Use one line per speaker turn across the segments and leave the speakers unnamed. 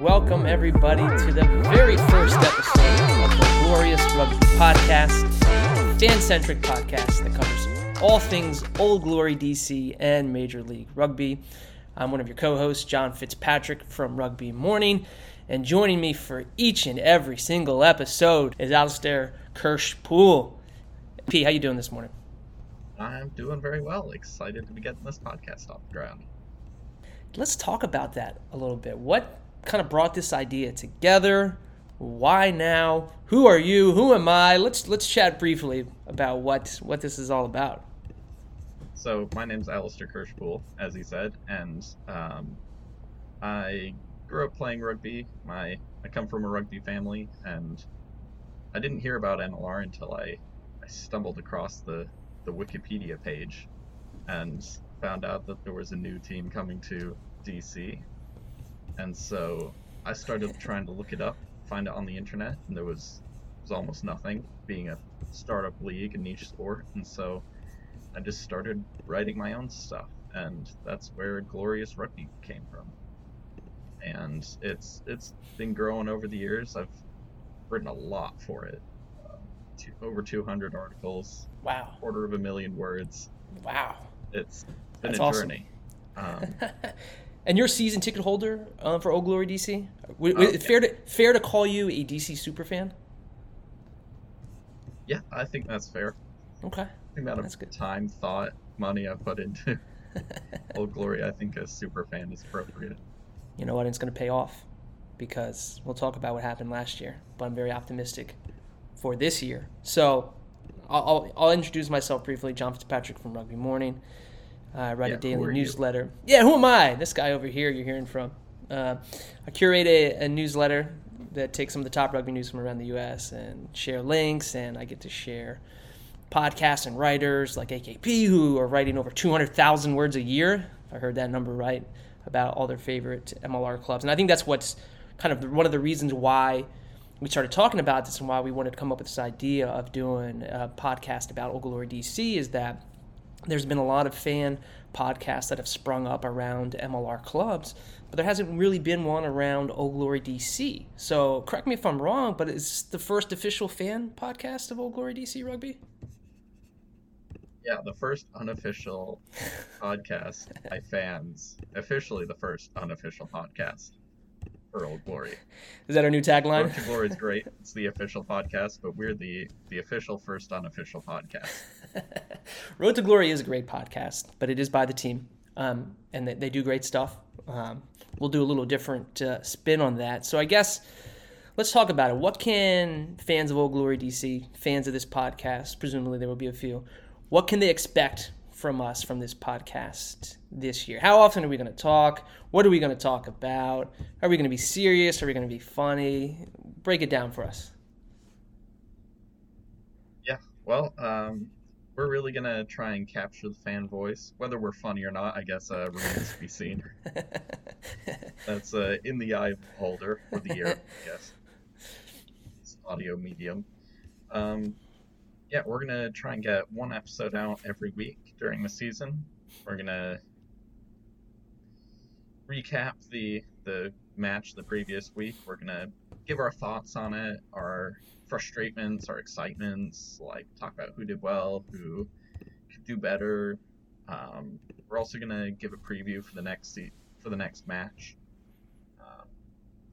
welcome everybody to the very first episode of the Glorious Rugby Podcast, fan centric podcast that covers all things Old Glory DC and Major League Rugby. I'm one of your co hosts, John Fitzpatrick from Rugby Morning, and joining me for each and every single episode is Alistair Kirsch-Poole. P, how you doing this morning?
I'm doing very well. Excited to be getting this podcast off the ground.
Let's talk about that a little bit. What kind of brought this idea together? Why now? Who are you? Who am I? Let's let's chat briefly about what what this is all about.
So my name's Alistair Kirsch-Poole, as he said, and um, I grew up playing rugby. My I come from a rugby family, and I didn't hear about MLR until I, I stumbled across the, the Wikipedia page and found out that there was a new team coming to DC. And so I started trying to look it up, find it on the internet, and there was was almost nothing, being a startup league, a niche sport. And so I just started writing my own stuff, and that's where Glorious Rugby came from. And it's it's been growing over the years. I've written a lot for it, uh, two, over 200 articles,
Wow.
quarter of a million words.
Wow.
It's been
That's
a
awesome.
journey. Um,
and you're a season ticket holder uh, for Old Glory DC. W- w- fair to fair to call you a DC super fan?
yeah, I think that's fair.
Okay.
The amount
That's
of
good.
time, thought, money I put into Old Glory, I think a super fan is appropriate.
you know what? It's going to pay off because we'll talk about what happened last year, but I'm very optimistic for this year. So I'll, I'll, I'll introduce myself briefly. John Fitzpatrick from Rugby Morning. I write
Yeah,
a daily
are you?
newsletter. Yeah, who am I? This guy over here you're hearing from. Uh, I curate a, a newsletter that takes some of the top rugby news from around the U.S. and share links, and I get to share podcasts and writers like AKP who are writing over 200,000 words a year. If I heard that number right, about all their favorite MLR clubs. And I think that's what's kind of one of the reasons why we started talking about this and why we wanted to come up with this idea of doing a podcast about Old Glory DC is that there's been a lot of fan podcasts that have sprung up around MLR clubs, but there hasn't really been one around Old Glory DC. So correct me if I'm wrong, but is the first official fan podcast of Old Glory DC Rugby?
Yeah, the first unofficial podcast by fans, officially the first unofficial podcast for Old Glory.
Is that our new tagline?
Road to Glory is great. It's the official podcast, but we're the the official first unofficial podcast.
Road to Glory is a great podcast, but it is by the team, um, and they, they do great stuff. Um, we'll do a little different uh, spin on that. So I guess let's talk about it. What can fans of Old Glory DC, fans of this podcast, presumably there will be a few, what can they expect from us from this podcast this year? How often are we going to talk? What are we going to talk about? Are we going to be serious? Are we going to be funny? Break it down for us.
Yeah, well, um, we're really gonna try and capture the fan voice. Whether we're funny or not, I guess uh, remains to be seen. That's uh, in the eye of the beholder or the ear, I guess. It's audio medium. Um, yeah, we're gonna try and get one episode out every week during the season. We're gonna recap the the match the previous week. We're gonna give our thoughts on it, our frustrations, our excitements, like talk about who did well, who could do better. Um, we're also gonna give a preview for the next se- for the next match. Um,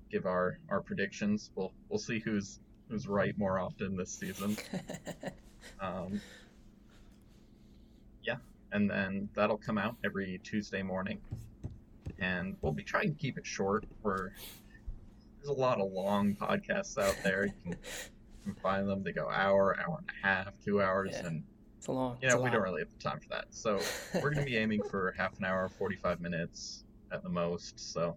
give our our predictions. We'll we'll see who's who's right more often this season. Um, yeah, and then that'll come out every Tuesday morning, and we'll be trying to keep it short. We're there's a lot of long podcasts out there. You can, you can find them. They go hour, hour and a half, two hours,
Yeah.
and
It's a long.
you know we don't really have the time for that. So we're gonna be aiming for half an hour, 45 minutes at the most. So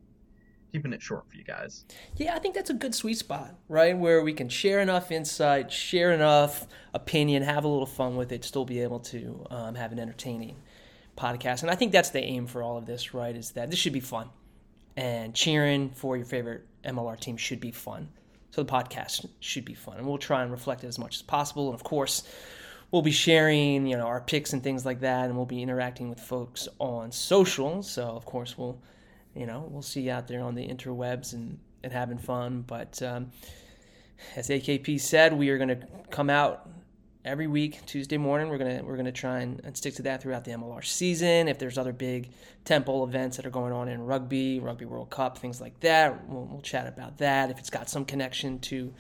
keeping it short for you guys.
Yeah, I think that's a good sweet spot, right? Where we can share enough insight, share enough opinion, have a little fun with it, still be able to um, have an entertaining podcast. And I think that's the aim for all of this, right? Is that this should be fun. And cheering for your favorite MLR team should be fun. So the podcast should be fun. And we'll try and reflect it as much as possible. And of course, we'll be sharing, you know, our picks and things like that. And we'll be interacting with folks on social. So of course, we'll you know, we'll see you out there on the interwebs and and having fun. But um, as AKP said, we are going to come out every week Tuesday morning. We're gonna we're gonna try and, and, stick to that throughout the MLR season. If there's other big temple events that are going on in rugby, Rugby World Cup, things like that, we'll, we'll chat about that. If it's got some connection to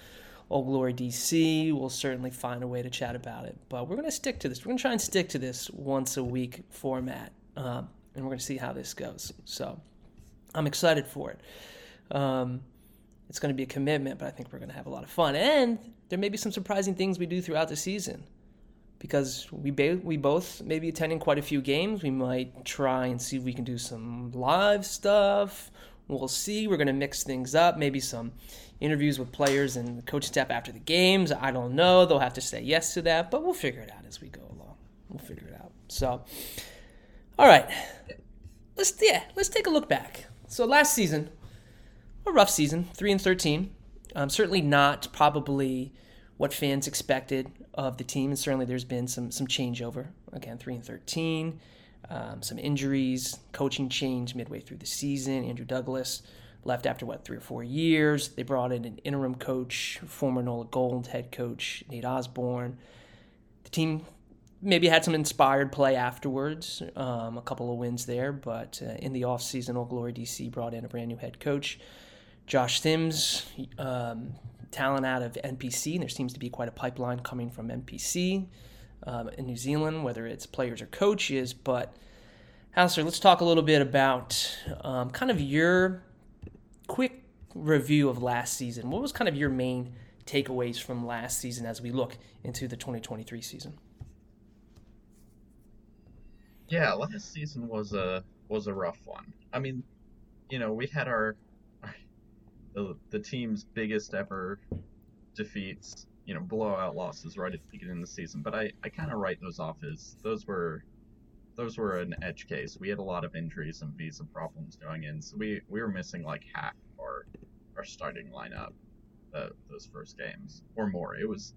Old Glory DC, we'll certainly find a way to chat about it. But we're gonna stick to this. We're gonna try and stick to this once a week format, um, and we're gonna see how this goes. So I'm excited for it. Um, it's going to be a commitment, but I think we're going to have a lot of fun. And there may be some surprising things we do throughout the season because we ba- we both may be attending quite a few games. We might try and see if we can do some live stuff. We'll see. We're going to mix things up. Maybe some interviews with players and coaching staff after the games. I don't know. They'll have to say yes to that, but we'll figure it out as we go along. We'll figure it out. So, all right, let's yeah, let's take a look back. So last season a rough season, three and thirteen. Um, certainly not probably what fans expected of the team, and certainly there's been some some changeover. Again, three and thirteen, um, some injuries, coaching change midway through the season. Andrew Douglas left after what three or four years. They brought in an interim coach, former Nola Gold head coach Nate Osborne. The team maybe had some inspired play afterwards, um, a couple of wins there, but uh, in the offseason, Old Glory DC brought in a brand new head coach. Josh Sims, um, talent out of NPC, and there seems to be quite a pipeline coming from NPC um, in New Zealand, whether it's players or coaches. But, Alistair, let's talk a little bit about um, kind of your quick review of last season. What was kind of your main takeaways from last season as we look into the 2023 season?
Yeah, last season was a was a rough one. I mean, you know, we had our the, the team's biggest ever defeats, you know, blowout losses right at the beginning of the season. But I, I kind of write those off as those were those were an edge case. We had a lot of injuries and visa problems going in, so we, we were missing like half our our starting lineup uh, those first games or more. It was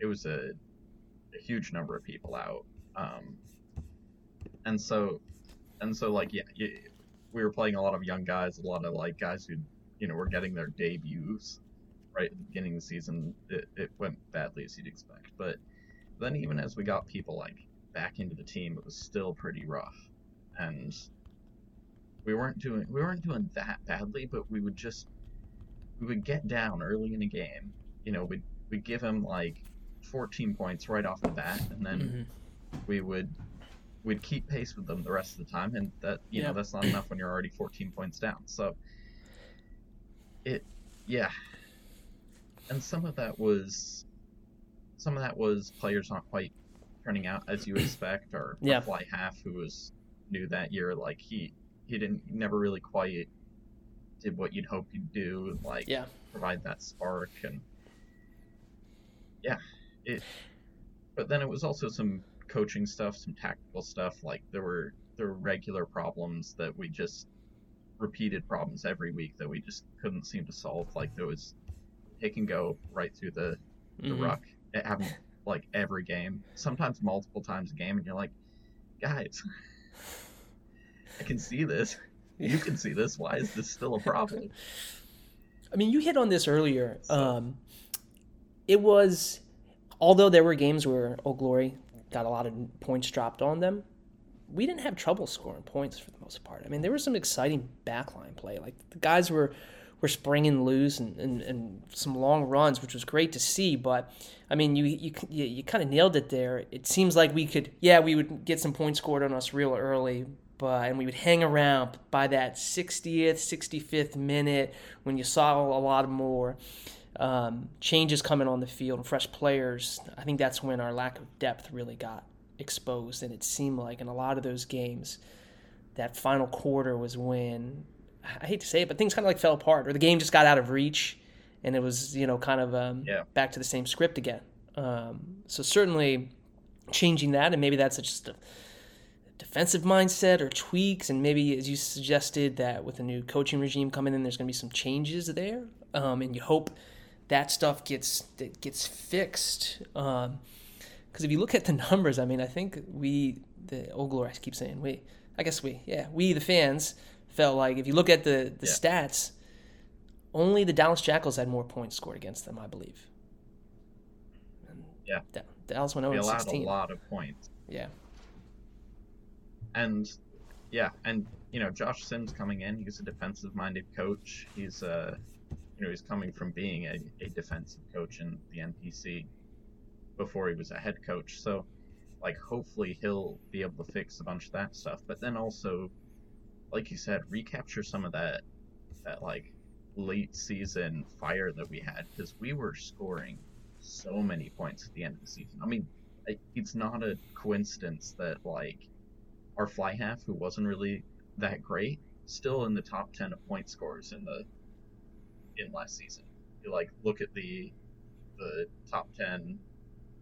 it was a, a huge number of people out, um, and so and so like yeah, we were playing a lot of young guys, a lot of like guys who you know, were getting their debuts right at the beginning of the season. It, it went badly as you'd expect. But then even as we got people like back into the team, it was still pretty rough. And we weren't doing we weren't doing that badly, but we would just we would get down early in a game. You know, we'd we'd give them like 14 points right off the bat, and then mm-hmm. we would we'd keep pace with them the rest of the time, and that you know that's not enough when you're already 14 points down. So it yeah and some of that was some of that was players not quite turning out as you expect or yeah. fly half who was new that year like he he didn't never really quite did what you'd hope you'd do like
yeah.
provide that spark and yeah it but then it was also some coaching stuff some tactical stuff like there were there were regular problems that we just repeated problems every week that we just couldn't seem to solve. Like there was it can go right through the the mm-hmm. ruck. It happened like every game, sometimes multiple times a game, and you're like, guys, I can see this. You can see this. Why is this still a problem?
I mean, you hit on this earlier. Um, it was, although there were games where Old Glory got a lot of points dropped on them, we didn't have trouble scoring points for the most part. I mean, there was some exciting backline play. Like the guys were were springing loose and, and, and some long runs, which was great to see. But I mean, you you you, you kind of nailed it there. It seems like we could, yeah, we would get some points scored on us real early, but and we would hang around by that 60th, 65th minute when you saw a lot more um, changes coming on the field and fresh players. I think that's when our lack of depth really got exposed, and it seemed like in a lot of those games, that final quarter was when I hate to say it, but things kind of like fell apart, or the game just got out of reach, and it was you know kind of um,
yeah.
back to the same script again. Um, so certainly changing that, and maybe that's just a defensive mindset or tweaks, and maybe as you suggested that with a new coaching regime coming in, there's going to be some changes there, um, and you hope that stuff gets that gets fixed. Because if you look at the numbers, I mean, I think we, the old glory, I keep saying we, I guess we, yeah, we the fans felt like if you look at the the yeah. stats, only the Dallas Jackals had more points scored against them, I believe. And
yeah,
Dallas went 0
we allowed
16.
a lot of points.
Yeah,
and yeah, and you know Josh Sims coming in, he's a defensive-minded coach. He's uh, you know, he's coming from being a, a defensive coach in the NPC before he was a head coach. So, like, hopefully he'll be able to fix a bunch of that stuff. But then also, like you said, recapture some of that that like late season fire that we had because we were scoring so many points at the end of the season. I mean, it's not a coincidence that like our fly half, who wasn't really that great, still in the top ten of point scores in the in last season. You like look at the the top ten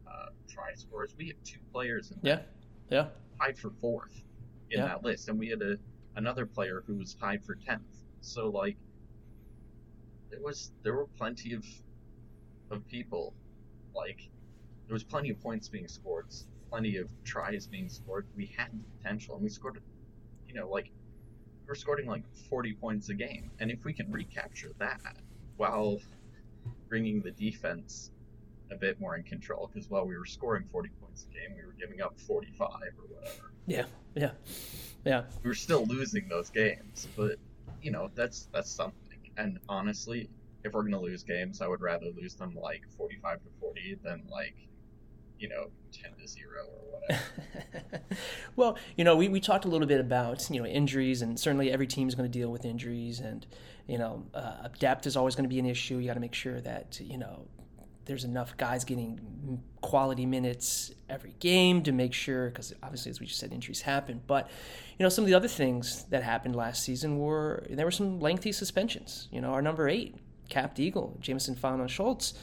uh, try scores. We have two players in
yeah, yeah,
tied for fourth in
Yeah.
that list, and we had a another player who was tied for tenth. So like, there was there were plenty of of people like there was plenty of points being scored, plenty of tries being scored. We had the potential, and we scored, you know, like we're scoring like 40 points a game, and if we can recapture that while bringing the defense a bit more in control, because while we were scoring 40 points a game, we were giving up 45 or whatever.
yeah, yeah, yeah.
We were still losing those games, but you know that's that's something. And honestly, if we're gonna lose games, I would rather lose them like 45 to 40 than like you know 10 to zero or whatever.
well, you know, we, we talked a little bit about you know injuries, and certainly every team is going to deal with injuries, and you know, uh, depth is always going to be an issue. You got to make sure that you know there's enough guys getting quality minutes every game to make sure, because obviously, as we just said, injuries happen. But you know, some of the other things that happened last season were there were some lengthy suspensions. You know, our number eight, capped eagle, Jamason Fana Schultz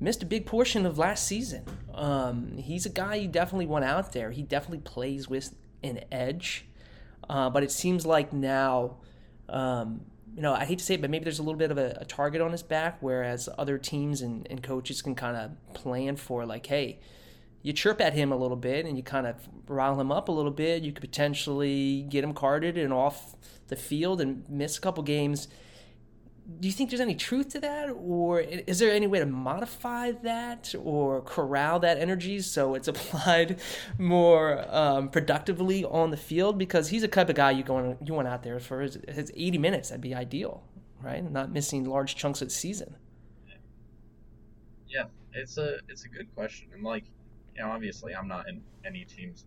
missed a big portion of last season. Um, he's a guy you definitely want out there. He definitely plays with an edge, uh, but it seems like now, um, you know, I hate to say it, but maybe there's a little bit of a, a target on his back, whereas other teams and, and coaches can kind of plan for like, hey. You chirp at him a little bit and you kind of rile him up a little bit. You could potentially get him carded and off the field and miss a couple games do you think there's any truth to that or is there any way to modify that or corral that energy so it's applied more um, productively on the field because he's a type of guy you going you want out there for his, his 80 minutes that'd be ideal right not missing large chunks of the season
Yeah, it's a it's a good question, and like, you know, obviously I'm not in any team's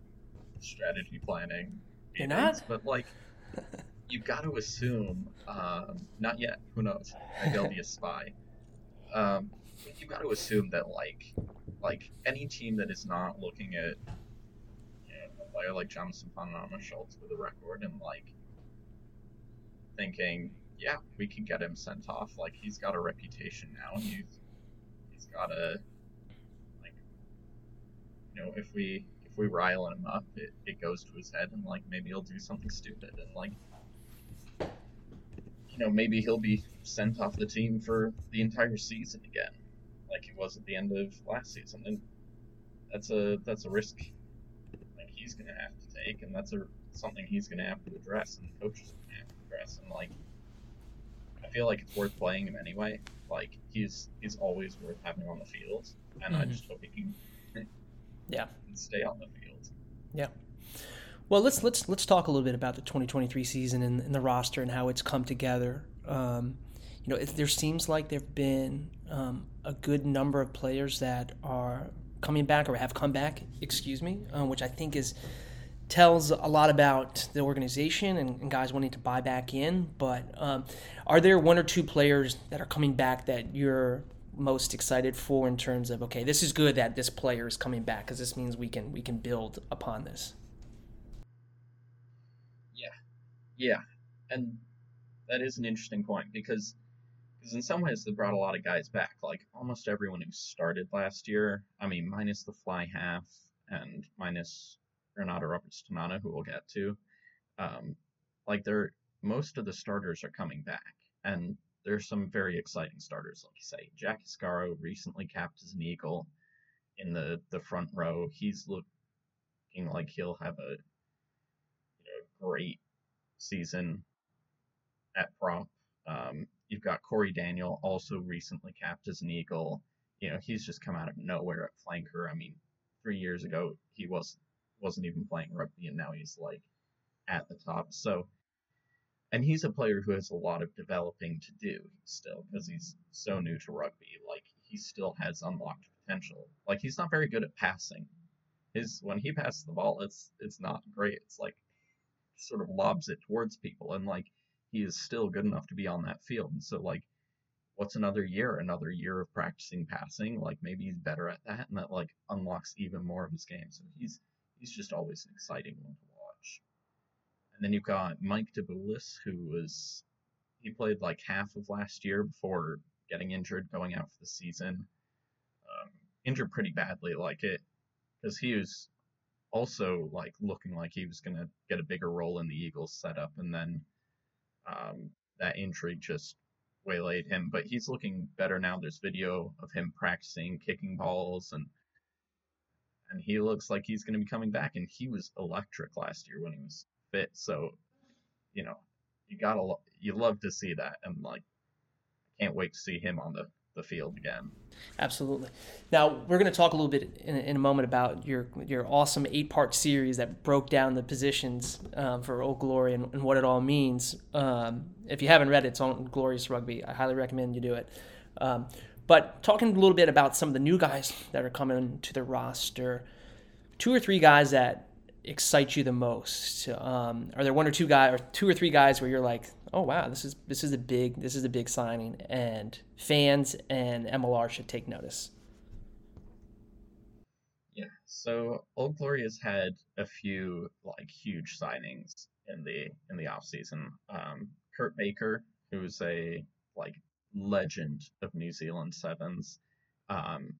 strategy planning.
You're not?
but like, you've got to assume. Um, not yet. Who knows? I'll be a spy. Um, you've got to assume that like, like any team that is not looking at you know, a player like Jonathan Panama Schultz with a record and like thinking, yeah, we can get him sent off. Like he's got a reputation now. He's he's got a like you know if we if we rile him up it, it goes to his head and like maybe he'll do something stupid and like you know maybe he'll be sent off the team for the entire season again like he was at the end of last season and that's a that's a risk like he's gonna have to take and that's a something he's gonna have to address and the coach is gonna have to address and like I feel like it's worth playing him anyway. Like he's he's always worth having on the field, and I
Mhm.
just hope he can
yeah
stay on the field.
Yeah. Well, let's let's let's talk a little bit about the 2023 season and, and the roster and how it's come together. Um, you know, it, there seems like there've been um, a good number of players that are coming back or have come back. Excuse me, um, which I think is tells a lot about the organization and, and guys wanting to buy back in. But um, are there one or two players that are coming back that you're most excited for in terms of okay, this is good that this player is coming back because this means we can we can build upon this.
Yeah, and that is an interesting point because because in some ways they brought a lot of guys back. Like almost everyone who started last year. I mean, minus the fly half and minus Renato Roberts Tanana, who we'll get to. Um, like they're most of the starters are coming back, and there's some very exciting starters, like you say. Jack Iscaro recently capped as an Eagle in the the front row. He's looking like he'll have a you know great season at prop. Um, you've got Corey Daniel, also recently capped as an Eagle. You know, he's just come out of nowhere at flanker. I mean, three years ago he was wasn't even playing rugby, and now he's like at the top. So, and he's a player who has a lot of developing to do still because he's so new to rugby. Like he still has unlocked potential. Like he's not very good at passing. His when he passes the ball, it's it's not great. It's like sort of lobs it towards people, and like he is still good enough to be on that field. And so like, what's another year? Another year of practicing passing. Like maybe he's better at that, and that like unlocks even more of his game. So he's he's just always an exciting one to watch. And then you've got Mike DeBelius, who was he played like half of last year before getting injured, going out for the season. Um, injured pretty badly, like it, because he was also like looking like he was gonna get a bigger role in the Eagles setup, and then um, that injury just waylaid him. But he's looking better now. There's video of him practicing kicking balls and and he looks like he's going to be coming back. And he was electric last year when he was fit. So, you know, you gotta you love to see that, and like, I can't wait to see him on the the field again.
Absolutely. Now we're going to talk a little bit in, in a moment about your your awesome eight part series that broke down the positions um, for Old Glory and, and, what it all means. Um, if you haven't read it, it's on Glorious Rugby. I highly recommend you do it. Um, but talking a little bit about some of the new guys that are coming to the roster, two or three guys that excite you the most? Um, are there one or two guys, or two or three guys where you're like, oh wow, this is this is a big this is a big signing, and fans and MLR should take notice.
Yeah, so Old Glory has had a few like huge signings in the in the off season. Um, Kurt Baker, who's a like legend of New Zealand sevens, um,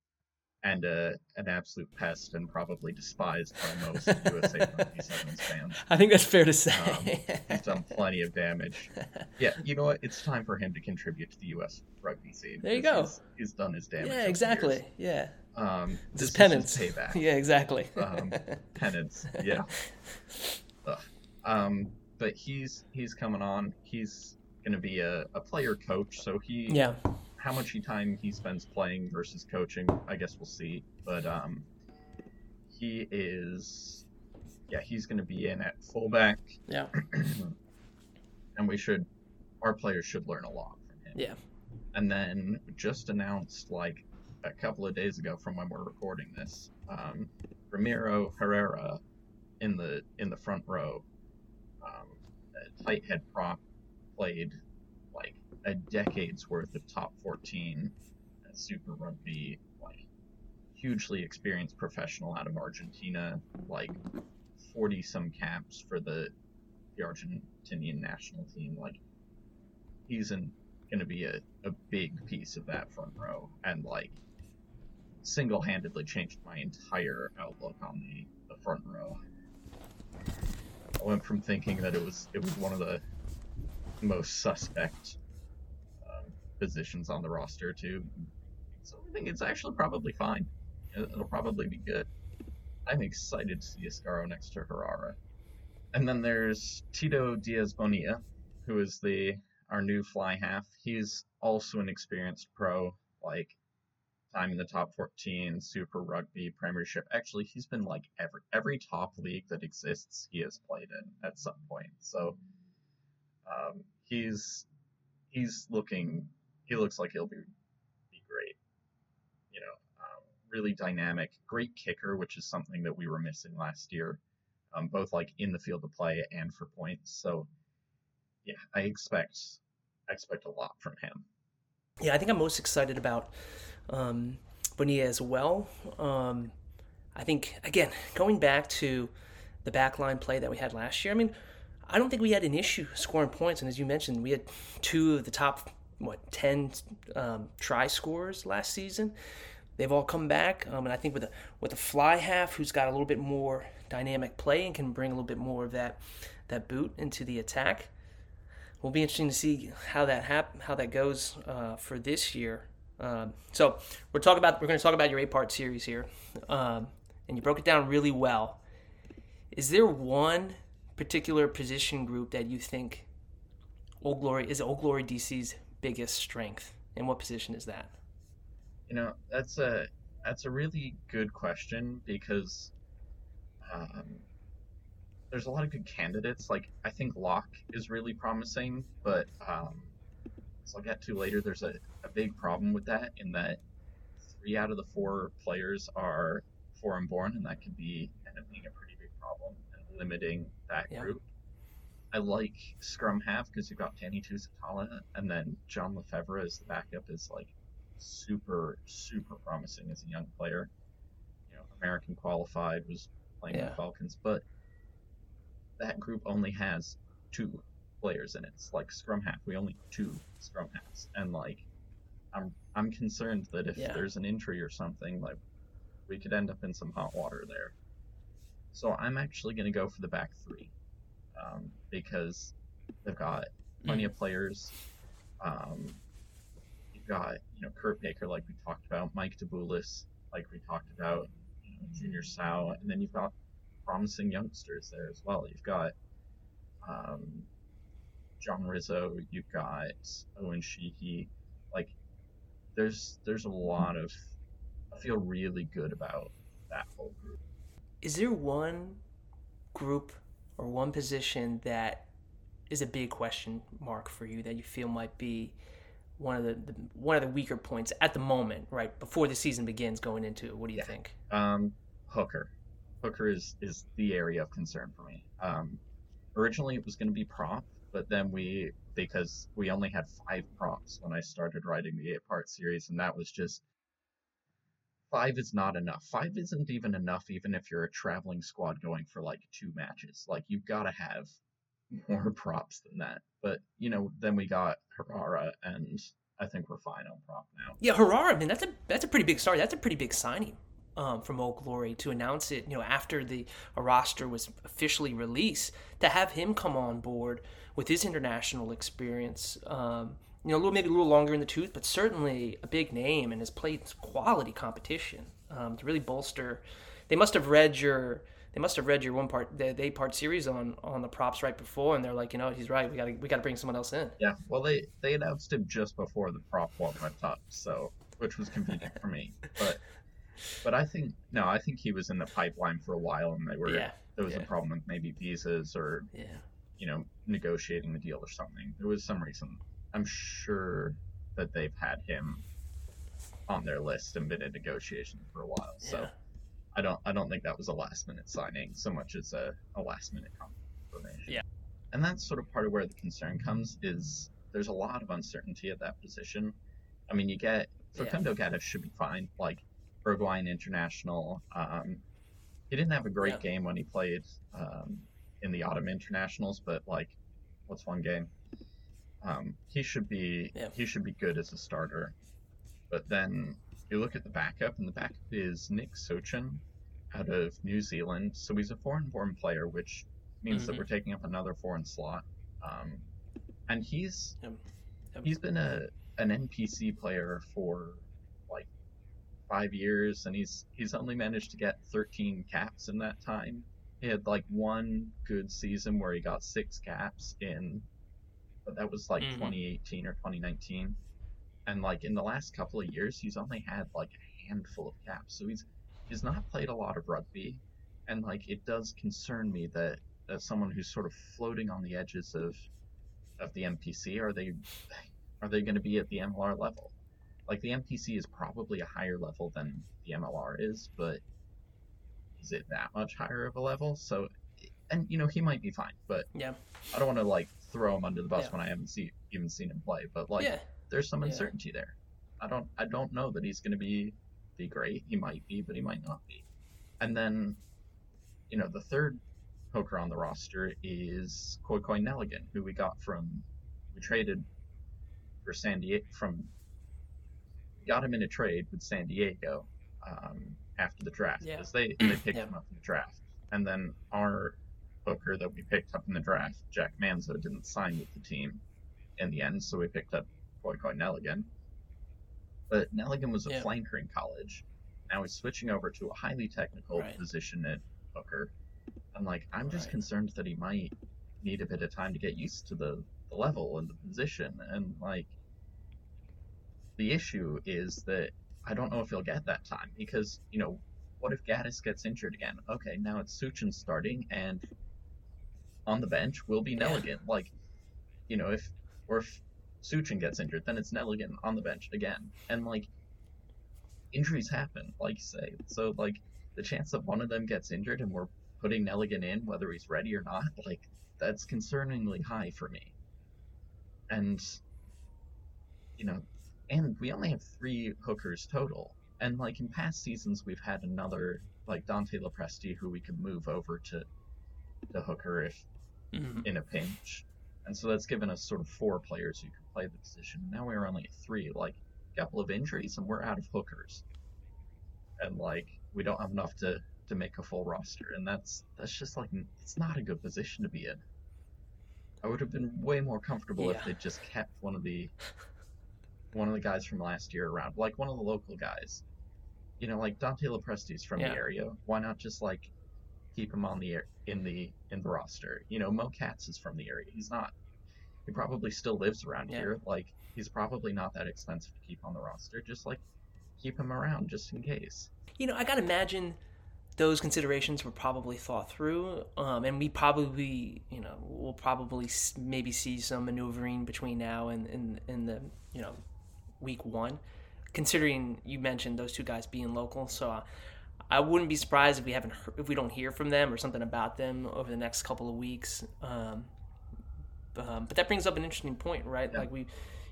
and uh, an absolute pest and probably despised by most USA Rugby Sevens fans.
I think that's fair to say.
um, he's done plenty of damage. Yeah, you know what? It's time for him to contribute to the U.S. rugby scene.
There you go.
He's, he's done his damage.
Yeah, exactly. Yeah.
Um,
this, this penance.
payback.
Yeah, exactly.
um, penance. Yeah. Um, but he's he's coming on. He's going to be a, a player coach, so he
yeah
how much time he spends playing versus coaching, I guess we'll see. But um, he is, yeah, he's going to be in at fullback.
Yeah.
and we should, our players should learn a lot from him.
Yeah.
And then just announced like a couple of days ago from when we're recording this, um, Ramiro Herrera in the in the front row, um, tight head prop played a decade's worth of top 14 Super Rugby, like hugely experienced professional out of Argentina, like 40 some caps for the the Argentinian national team. Like he's going to be a, a big piece of that front row, and like single handedly changed my entire outlook on the, the front row. I went from thinking that it was it was one of the most suspect positions on the roster too. So I think it's actually probably fine. It'll probably be good. I'm excited to see Iscaro next to Herrera. And then there's Tito Diaz Bonilla, who is the our new fly half. He's also an experienced pro, like time in the top 14, Super Rugby, Premiership. Actually, he's been like every every top league that exists. He has played in at some point. So um, he's he's looking he looks like he'll be be great. You know, um, really dynamic, great kicker, which is something that we were missing last year, um, both like in the field of play and for points. So, yeah, I expect I expect a lot from him.
Yeah, I think I'm most excited about um, Bonilla as well. Um, I think again, going back to the backline play that we had last year. I mean, I don't think we had an issue scoring points, and as you mentioned, we had two of the top what 10 um, try scores last season. They've all come back, um, and I think with a with a fly half who's got a little bit more dynamic play and can bring a little bit more of that that boot into the attack. Will be interesting to see how that hap- how that goes uh, for this year. Um, so we're talking about we're going to talk about your eight part series here, um, and you broke it down really well. Is there one particular position group that you think Old Glory is Old Glory DC's biggest strength, and what position is that?
You know, that's a that's a really good question because um, there's a lot of good candidates. Like I think Lock is really promising, but um, as I'll get to later, there's a, a big problem with that in that three out of the four players are foreign born, and that could be end up being a pretty big problem and limiting that
Yeah.
group. I like Scrum half because you've got Danny Tusitala, and then John Lefevre as the backup is like super super promising as a young player. You know, American qualified was playing
Yeah.
the Falcons, but that group only has two players in it. It's like scrum half. We only have two scrum halves, and like, I'm I'm concerned that if
Yeah.
there's an injury or something, like, we could end up in some hot water there. So I'm actually going to go for the back three, um, because they've got plenty of players. Um, you've got you know Kurt Baker, like we talked about, Mike DeBelius, like we talked about, you know, Junior Sao, and then you've got promising youngsters there as well. You've got um, John Rizzo, you've got Owen Sheehy. Like, there's there's a lot of. I feel really good about that whole group.
Is there one group or one position that is a big question mark for you that you feel might be one of the, the one of the weaker points at the moment, right before the season begins, going into it? What do you
Yeah.
think?
Um, Hooker. Hooker is is the area of concern for me. Um, originally it was going to be prop, but then we because we only had five props when I started writing the eight part series, and that was just five is not enough. Five isn't even enough, even if you're a traveling squad going for like two matches. Like you've got to have more props than that. But you know, then we got Herrera, and I think we're fine on prop now.
Yeah, Herrera, I mean that's a that's a pretty big start. That's a pretty big signing um, from Old Glory to announce it. You know, after the roster was officially released, to have him come on board with his international experience. Um, you know, a little maybe a little longer in the tooth, but certainly a big name and has played quality competition um, to really bolster. They must have read your. They must have read your one part, the, the eight part series on on the props right before, and they're like, you know, he's right. We got to we got to bring someone else in.
Yeah, well, they they announced him just before the prop war went up, so which was convenient for me. But but I think no, I think he was in the pipeline for a while, and they were
Yeah,
there was
yeah.
a problem with maybe visas or
Yeah.
you know negotiating the deal or something. There was some reason. I'm sure that they've had him on their list and been in negotiations for a while. So
Yeah.
I don't I don't think that was a last minute signing so much as a, a last minute confirmation.
Yeah.
And that's sort of part of where the concern comes is there's a lot of uncertainty at that position. I mean you get
Yeah.
Facundo Gattas should be fine. Like Uruguayan international. Um, he didn't have a great
Yeah.
game when he played um, in the autumn internationals, but like what's one game? Um, he should be
Yeah.
he should be good as a starter. But then you look at the backup, and the backup is Nick Sochin out of New Zealand. So he's a foreign-born player, which means that
Mhm.
we're taking up another foreign slot. Um, and he's
Yep. Yep.
he's been a an NPC player for like five years, and he's he's only managed to get 13 caps in that time. He had like one good season where he got six caps in, but that was like
Mhm.
2018 or 2019. And like in the last couple of years, he's only had like a handful of caps. So he's he's not played a lot of rugby, and like it does concern me that as someone who's sort of floating on the edges of of the NPC, are they are they going to be at the MLR level? Like the NPC is probably a higher level than the MLR is, but is it that much higher of a level? So, and you know he might be fine, but
Yeah.
I don't want to like throw him under the bus
Yeah.
when I haven't see, even seen him play. But like,
yeah.
there's some
Yeah.
uncertainty there. I don't I don't know that he's going to be be great. He might be, but he might not be. And then, you know, the third poker on the roster is Koi Koi Nelligan, who we got from we traded for San Diego from got him in a trade with San Diego um, after the draft
Yeah.
because they they picked
Yeah.
him up in the draft, and then our hooker that we picked up in the draft, Jack Manzo, didn't sign with the team in the end, so we picked up Koi Nelligan. But Nelligan was a
Yeah.
flanker in college. Now he's switching over to a highly technical
Right.
position at hooker. I'm like, I'm just
Right.
concerned that he might need a bit of time to get used to the, the level and the position. And like, the issue is that I don't know if he'll get that time because you know what if Gattas gets injured again? Okay, now it's Suchin starting and on the bench will be Nelligan. Like, you know, if or if Suchin gets injured, then it's Nelligan on the bench again. And like injuries happen, like you say. So like the chance that one of them gets injured and we're putting Nelligan in, whether he's ready or not, like that's concerningly high for me. And you know, and we only have three hookers total. And like in past seasons, we've had another like Dante Lopresti who we could move over to the hooker if
Mm-hmm.
in a pinch. And so that's given us sort of four players who can play the position. Now we're only at three, like a couple of injuries, and we're out of hookers. And like we don't have enough to to make a full roster, and that's that's just like it's not a good position to be in. I would have been way more comfortable
Yeah.
if they just kept one of the one of the guys from last year around, like one of the local guys. You know, like Dante Lopresti's from
Yeah.
the area. Why not just like keep him on the air in the in the roster? You know, Mo Katz is from the area. He's not. He probably still lives around
Yeah.
here. Like he's probably not that expensive to keep on the roster. Just like keep him around just in case.
You know, I gotta imagine those considerations were probably thought through, um, and we probably, you know, we'll probably maybe see some maneuvering between now and in in the you know week one, considering you mentioned those two guys being local. So uh, I wouldn't be surprised if we haven't heard, if we don't hear from them or something about them over the next couple of weeks. Um, um, but that brings up an interesting point, right?
Yeah.
Like we,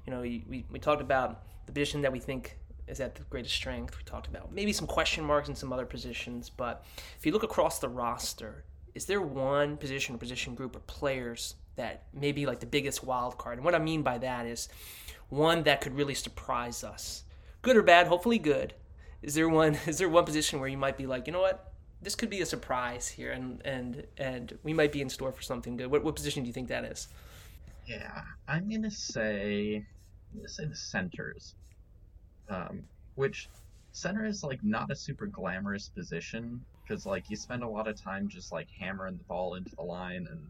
you know, we, we, talked about the position that we think is at the greatest strength. We talked about maybe some question marks in some other positions, but if you look across the roster, is there one position or position group or players that may be like the biggest wild card? And what I mean by that is one that could really surprise us, good or bad. Hopefully, good. Is there one? Is there one position where you might be like, you know what? This could be a surprise here, and and and we might be in store for something good. What, what position do you think that is?
Yeah, I'm gonna say I'm gonna say the centers, um, which center is like not a super glamorous position because like you spend a lot of time just like hammering the ball into the line and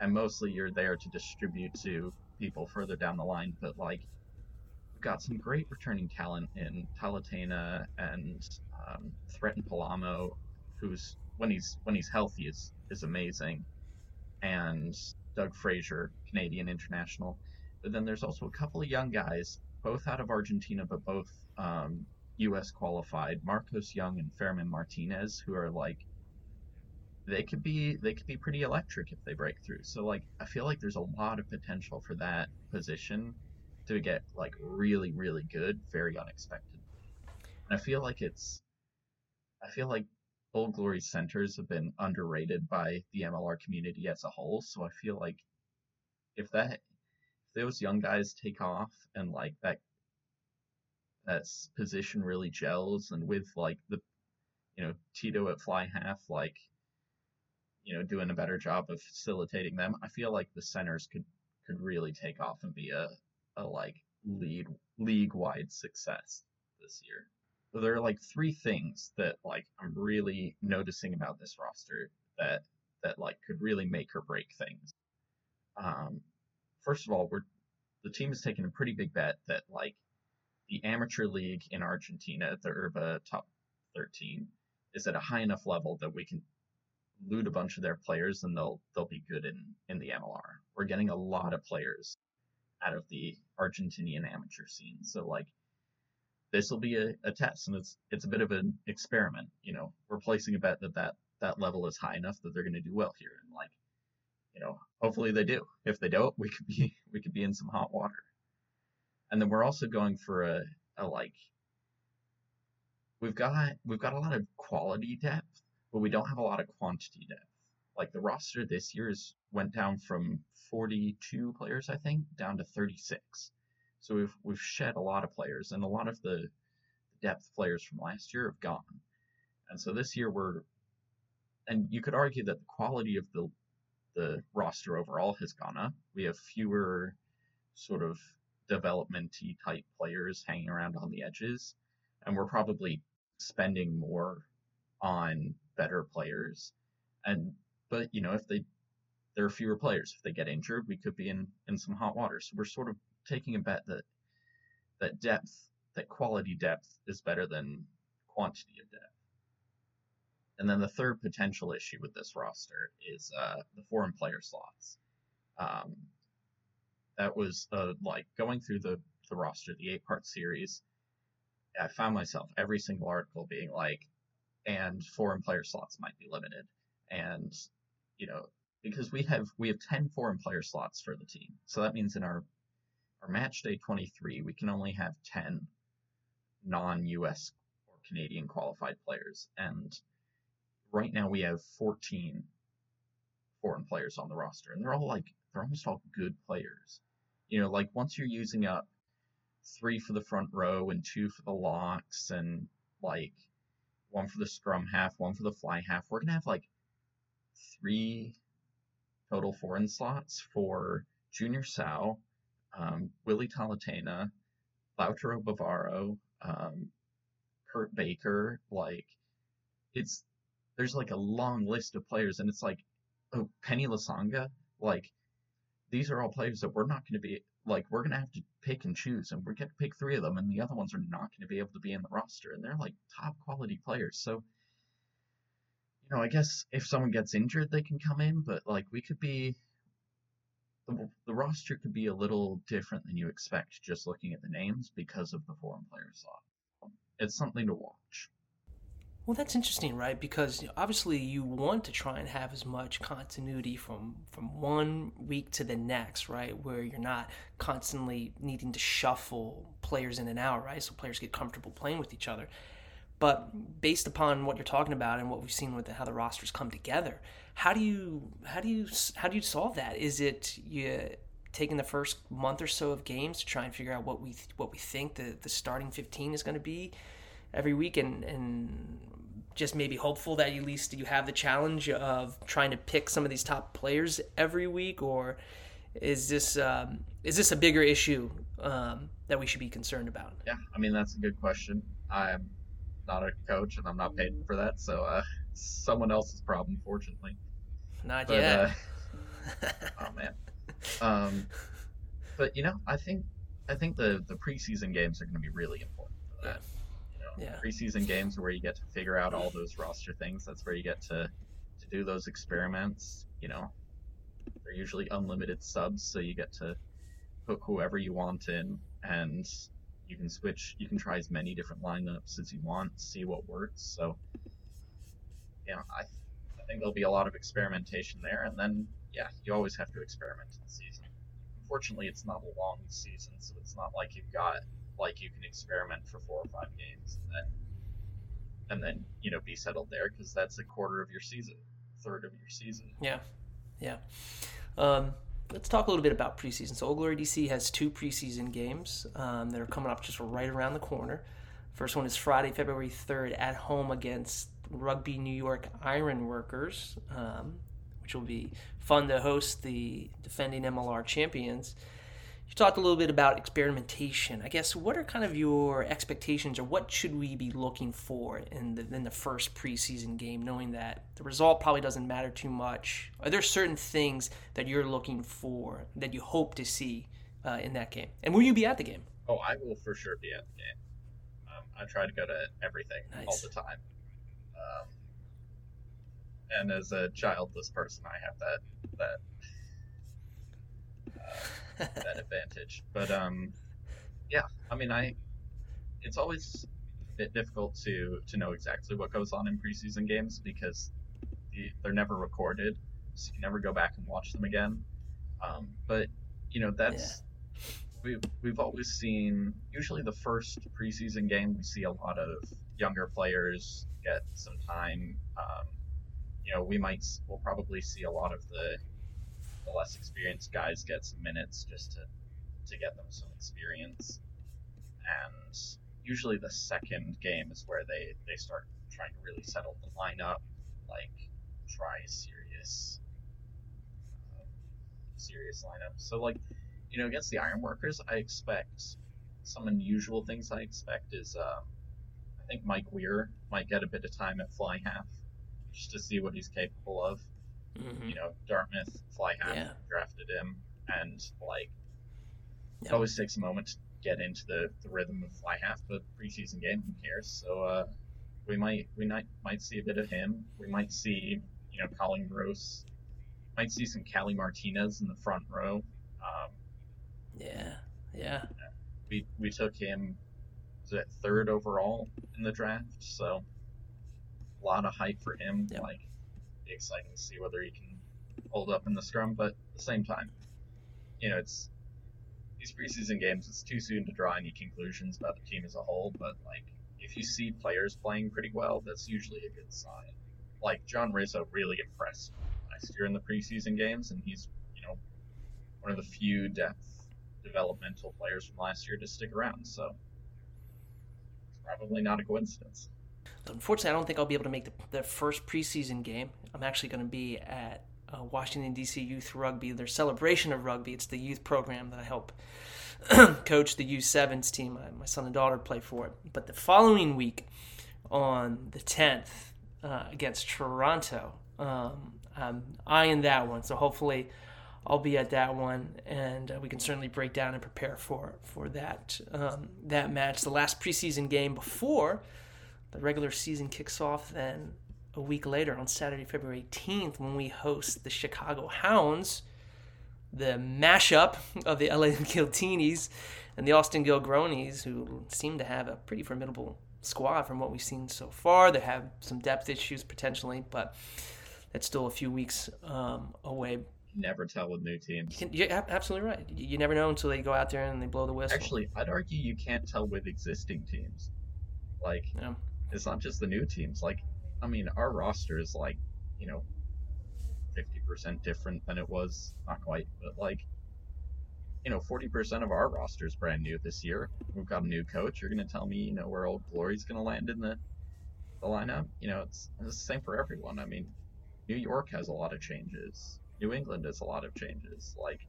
and mostly you're there to distribute to people further down the line. But like got some great returning talent in Talatena and um, Thretton Palamo, who's when he's when he's healthy is is amazing, and Doug Fraser, Canadian international. But then there's also a couple of young guys, both out of Argentina, but both um, U.S. qualified, Marcos Young and Fairman Martinez, who are like they could be they could be pretty electric if they break through. So like I feel like there's a lot of potential for that position to get like really really good, very unexpected. And I feel like it's I feel like Old Glory centers have been underrated by the MLR community as a whole. So I feel like if that if those young guys take off and like that that position really gels and with like the you know Tito at fly half like you know doing a better job of facilitating them, I feel like the centers could could really take off and be a a like lead league wide success this year. So there are like three things that like I'm really noticing about this roster that that like could really make or break things. Um, first of all, we're the team has taken a pretty big bet that like the amateur league in Argentina, the Urba top 13, is at a high enough level that we can loot a bunch of their players and they'll they'll be good in in the MLR. We're getting a lot of players out of the Argentinian amateur scene, so like this will be a, a test and it's it's a bit of an experiment. You know, we're placing a bet that that that level is high enough that they're going to do well here, and like you know, hopefully they do. If they don't, we could be we could be in some hot water. And then we're also going for a, a like we've got we've got a lot of quality depth, but we don't have a lot of quantity depth. Like the roster this year's went down from 42 players, I think, down to 36. So we've we've shed a lot of players, and a lot of the depth players from last year have gone. And so this year we're, and you could argue that the quality of the the roster overall has gone up. We have fewer sort of developmenty type players hanging around on the edges, and we're probably spending more on better players. And but you know if they there are fewer players, if they get injured, we could be in in some hot water. So we're sort of taking a bet that that depth that quality depth is better than quantity of depth. And then the third potential issue with this roster is uh, the foreign player slots. Um, that was uh, like going through the, the roster, the eight part series. I found myself every single article being like, and foreign player slots might be limited. And, you know, because we have we have 10 foreign player slots for the team. So that means in our our match day 23, we can only have 10 non-US or Canadian qualified players and right now we have 14 foreign players on the roster and they're all like they're almost all good players. You know, like once you're using up three for the front row and two for the locks and like one for the scrum half, one for the fly half, we're gonna have like three total foreign slots for Junior Sao, um, Willie Talatena, Lautaro Bavaro, um, Kurt Baker. Like, it's there's like a long list of players, and it's like, oh, Penny Lasanga. Like, these are all players that we're not going to be like we're going to have to pick and choose, and we're going to pick three of them, and the other ones are not going to be able to be in the roster, and they're like top quality players. So know, I guess if someone gets injured, they can come in, but like we could be the, the roster could be a little different than you expect just looking at the names because of the foreign player slot. It's something to watch.
Well, that's interesting, right? Because obviously you want to try and have as much continuity from from one week to the next, right? Where you're not constantly needing to shuffle players in and out, right? So players get comfortable playing with each other. But based upon what you're talking about and what we've seen with how the rosters come together, how do you how do you how do you solve that? Is it you taking the first month or so of games to try and figure out what we what we think the, the starting 15 is going to be every week and and just maybe hopeful that at least you have the challenge of trying to pick some of these top players every week or is this um, is this a bigger issue um, that we should be concerned about?
Yeah, I mean that's a good question. I'm not a coach and I'm not paid for that, so uh, someone else's problem, fortunately.
Not but, yet.
Uh, oh man. Um, but you know, I think I think the the preseason games are going to be really important for that. You know, yeah. Preseason games are where you get to figure out all those roster things. That's where you get to to do those experiments. You know, they're usually unlimited subs, so you get to put whoever you want in, and you can switch you can try as many different lineups as you want see what works. So yeah i i think there'll be a lot of experimentation there. And then yeah you always have to experiment in the season. Unfortunately it's not a long season so it's not like you've got like you can experiment for four or five games and then and then you know be settled there because that's a quarter of your season third of your season.
Yeah yeah. Um let's talk a little bit about preseason. So, Old Glory DC has two preseason games um, that are coming up just right around the corner. First one is Friday, February 3rd at home against Rugby New York Ironworkers, um, which will be fun to host the defending MLR champions. You talked a little bit about experimentation. I guess what are kind of your expectations, or what should we be looking for in the in the first preseason game, knowing that the result probably doesn't matter too much? Are there certain things that you're looking for that you hope to see uh, in that game? And will you be at the game?
Oh, I will for sure be at the game. Um, I try to go to everything nice. all the time. Um, and as a childless person, I have that that that advantage. But um, yeah, I mean, I it's always a bit difficult to to know exactly what goes on in preseason games because the, they're never recorded, so you can never go back and watch them again. Um, but you know, that's yeah. we've we've always seen usually the first preseason game we see a lot of younger players get some time. Um, you know, we might we'll probably see a lot of the the less experienced guys get some minutes just to to get them some experience. And usually the second game is where they they start trying to really settle the lineup, like try serious um, serious lineup. So like you know against the Ironworkers, I expect some unusual things. I expect is um, I think Mike Weir might get a bit of time at fly half just to see what he's capable of. Mm-hmm. You know, Dartmouth fly half yeah. drafted him, and like yep. it always takes a moment to get into the, the rhythm of fly half the preseason game. Who cares? So uh, we might we might might see a bit of him. We might see you know Colin Gross. Might see some Cali Martinez in the front row. Um,
yeah, yeah.
We we took him was it third overall in the draft, so a lot of hype for him.
Yep.
Like, be exciting to see whether he can hold up in the scrum. But at the same time, you know, it's these preseason games. It's too soon to draw any conclusions about the team as a whole. But like, if you see players playing pretty well, that's usually a good sign. Like John Rizzo really impressed last year in the preseason games, and he's you know one of the few depth developmental players from last year to stick around. So probably not a coincidence.
Unfortunately, I don't think I'll be able to make the, the first preseason game. I'm actually going to be at uh, Washington D.C. Youth Rugby, their celebration of rugby. It's the youth program that I help coach the U7s team. My, my son and daughter play for it. But the following week, on the 10th, uh, against Toronto, um, I'm eyeing that one. So hopefully, I'll be at that one, and uh, we can certainly break down and prepare for for that um, that match. The last preseason game before the regular season kicks off then a week later on Saturday, February 18th, when we host the Chicago Hounds, the mashup of the LA Giltinis and the Austin Gilgronis, who seem to have a pretty formidable squad from what we've seen so far. They have some depth issues potentially, but that's still a few weeks um, away.
Never tell with new teams.
You you're absolutely right. You, you never know until they go out there and they blow the whistle.
Actually, I'd argue you can't tell with existing teams. Like,
Yeah.
It's not just the new teams. Like, I mean, our roster is like, you know, 50% different than it was. Not quite, but like, you know, 40% of our roster is brand new this year. We've got a new coach. You're going to tell me, you know, where Old Glory's going to land in the, the lineup? You know, it's, it's the same for everyone. I mean, New York has a lot of changes. New England has a lot of changes. Like,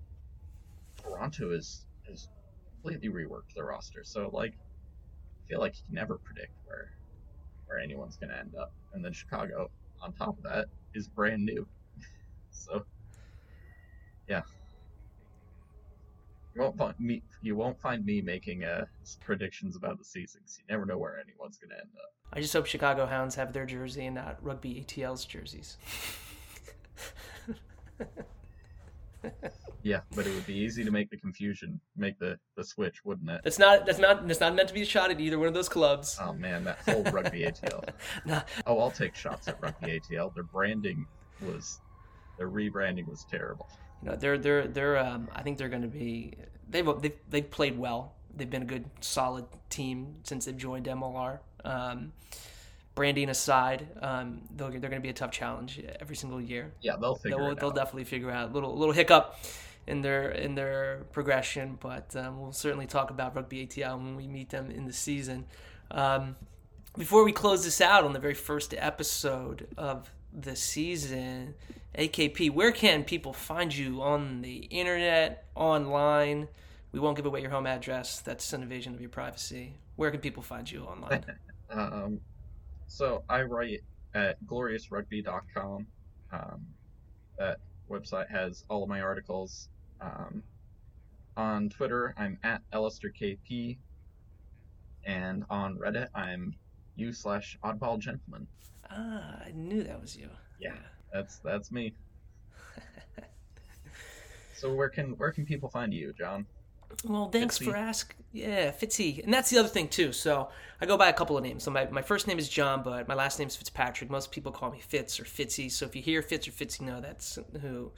Toronto is has completely reworked their roster. So, like, I feel like you can never predict where where anyone's going to end up. And then Chicago, on top of that, is brand new. so, yeah. You won't find me. You won't find me making uh, predictions about the season. 'cause you never know where anyone's going to end up.
I just hope Chicago Hounds have their jersey and not Rugby ATL's jerseys.
Yeah, but it would be easy to make the confusion, make the, the switch, wouldn't it?
That's not that's not that's not meant to be shot at either one of those clubs.
Oh man, that whole rugby ATL.
Nah.
Oh, I'll take shots at rugby ATL. Their branding was, their rebranding was terrible.
You know, they're they're they're um, I think they're going to be they've they've they've played well. They've been a good solid team since they've joined MLR. Um, branding aside, um, they're, they're going to be a tough challenge every single year.
Yeah, they'll figure
they'll,
it
they'll
out.
definitely figure out a little little hiccup in their in their progression, but um, we'll certainly talk about rugby ATL when we meet them in the season. Um, before we close this out on the very first episode of the season, AKP, where can people find you on the internet, online? We won't give away your home address. That's an invasion of your privacy. Where can people find you online?
Um, so I write at gloriousrugby.com. Um, that website has all of my articles. Um, on Twitter, I'm at AlistairKP. And on Reddit, I'm u slash oddball gentleman.
ah, I knew that was you.
Yeah, that's that's me. so where can where can people find you, John?
Well, thanks
Fitzy.
for asking. Yeah, Fitzy. And that's the other thing, too. So I go by a couple of names. So my, my first name is John, but my last name is Fitzpatrick. Most people call me Fitz or Fitzy. So if you hear Fitz or Fitzy, know that's who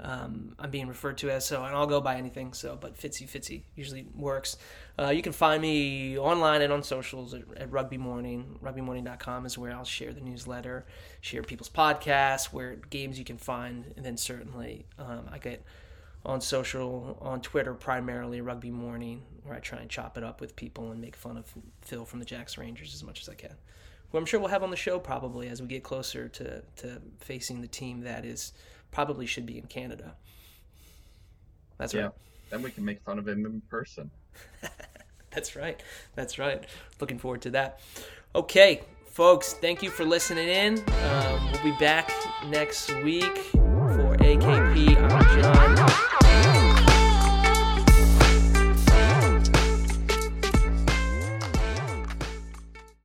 um, I'm being referred to as. So, and I'll go by anything. So, but Fitzy, Fitzy usually works. Uh, you can find me online and on socials at, at Rugby Morning. RugbyMorning.com is where I'll share the newsletter, share people's podcasts, where games you can find, and then certainly um, I get on social, on Twitter primarily, Rugby Morning, where I try and chop it up with people and make fun of Phil from the Jacks Rangers as much as I can. Who I'm sure we'll have on the show probably as we get closer to, to facing the team that is probably should be in Canada. That's
Yeah.
right.
Then we can make fun of him in person.
That's right. That's right. Looking forward to that. Okay, folks, thank you for listening in. Um, we'll be back next week.